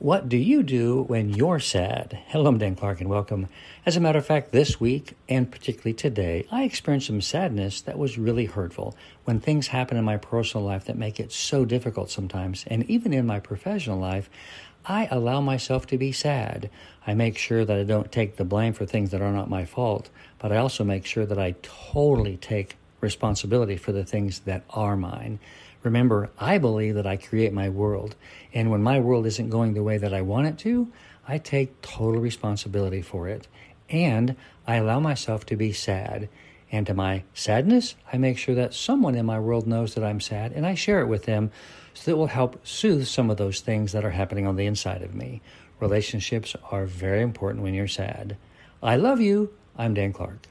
What do you do when you're sad? Hello, I'm Dan Clark and welcome. As a matter of fact, this week and particularly today, I experienced some sadness that was really hurtful when things happen in my personal life that make it so difficult sometimes. And even in my professional life, I allow myself to be sad. I make sure that I don't take the blame for things that are not my fault, but I also make sure that I totally take responsibility for the things that are mine. Remember, I believe that I create my world, and when my world isn't going the way that I want it to, I take total responsibility for it, and I allow myself to be sad. And to my sadness, I make sure that someone in my world knows that I'm sad, and I share it with them so that will help soothe some of those things that are happening on the inside of me. Relationships are very important when you're sad. I love you. I'm Dan Clark.